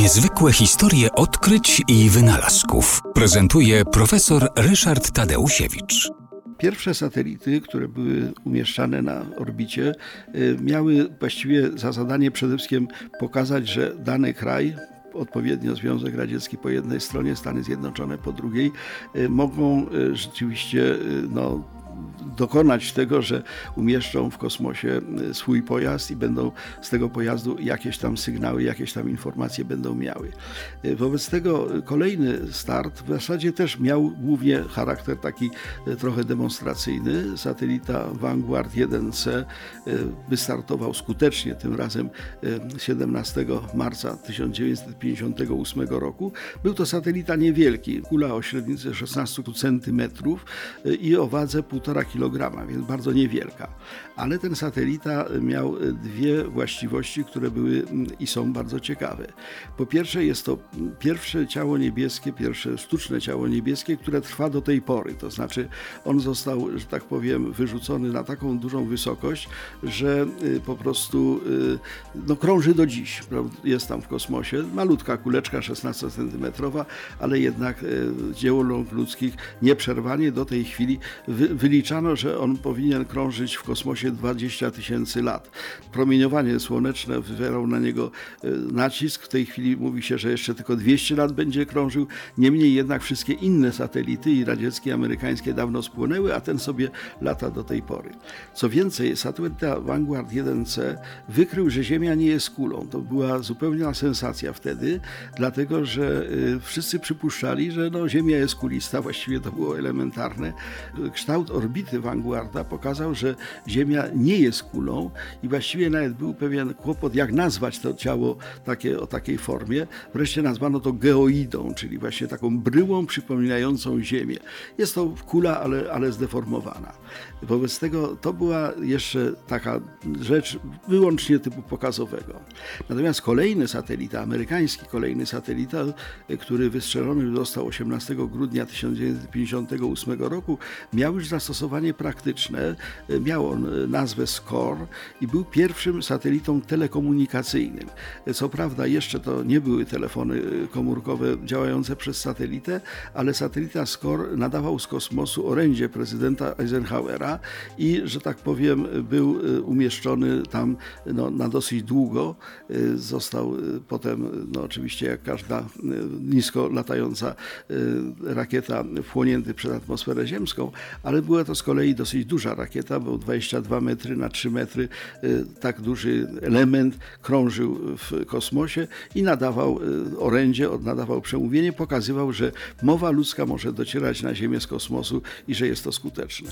Niezwykłe historie odkryć i wynalazków prezentuje profesor Ryszard Tadeusiewicz. Pierwsze satelity, które były umieszczane na orbicie, y, miały właściwie za zadanie przede wszystkim pokazać, że dany kraj, odpowiednio Związek Radziecki po jednej stronie, Stany Zjednoczone po drugiej, y, mogą y, rzeczywiście no, dokonać tego, że umieszczą w kosmosie e, swój pojazd i będą z tego pojazdu jakieś tam sygnały, jakieś tam informacje będą miały. E, wobec tego kolejny start w zasadzie też miał głównie charakter taki e, trochę demonstracyjny. Satelita Vanguard 1C wystartował skutecznie tym razem 17 marca 1958 roku. Był to satelita niewielki, kula o średnicy 16 cm i o wadze 1,5 kg, więc bardzo niewielka. Ale ten satelita miał dwie właściwości, które były mm, i są bardzo ciekawe. Po pierwsze, jest to pierwsze ciało niebieskie, pierwsze sztuczne ciało niebieskie, które trwa do tej pory. To znaczy, on został, że tak powiem, wyrzucony na taką dużą wysokość, że y, po prostu y, no, krąży do dziś. Jest tam w kosmosie. Malutka kuleczka 16 cm, ale jednak y, dzieło rąk ludzkich nieprzerwanie do tej chwili wylicza Powiedziano, że on powinien krążyć w kosmosie 20 tysięcy lat. Promieniowanie słoneczne wywierał na niego e, nacisk. W tej chwili mówi się, że jeszcze tylko 200 lat będzie krążył. Niemniej jednak wszystkie inne satelity, i radzieckie, i amerykańskie, dawno spłonęły, a ten sobie lata do tej pory. Co więcej, satelita Vanguard 1C wykrył, że Ziemia nie jest kulą. To była zupełna sensacja wtedy, dlatego że e, wszyscy przypuszczali, że no, Ziemia jest kulista, właściwie to było elementarne. Kształt orbity Vanguarda pokazał, że Ziemia nie jest kulą i właściwie nawet był pewien kłopot, jak nazwać to ciało takie, o takiej formie. Wreszcie nazwano to geoidą, czyli właśnie taką bryłą przypominającą Ziemię. Jest to kula, ale, ale zdeformowana. Wobec tego to była jeszcze taka rzecz wyłącznie typu pokazowego. Natomiast kolejny satelita, amerykański kolejny satelita, który wystrzelony został 18 grudnia 1958 roku, miał już zastosowanie zastosowanie praktyczne. Miał on nazwę SCORE i był pierwszym satelitą telekomunikacyjnym. Co prawda jeszcze to nie były telefony komórkowe działające przez satelitę, ale satelita SCORE nadawał z kosmosu orędzie prezydenta Eisenhowera i, że tak powiem, był umieszczony tam no, na dosyć długo. Został potem, no oczywiście jak każda nisko latająca rakieta, wchłonięty przez atmosferę ziemską, ale była to z kolei dosyć duża rakieta, bo 22 metry na 3 metry, y, tak duży element krążył w kosmosie i nadawał y, orędzie, nadawał przemówienie, pokazywał, że mowa ludzka może docierać na Ziemię z kosmosu i że jest to skuteczne.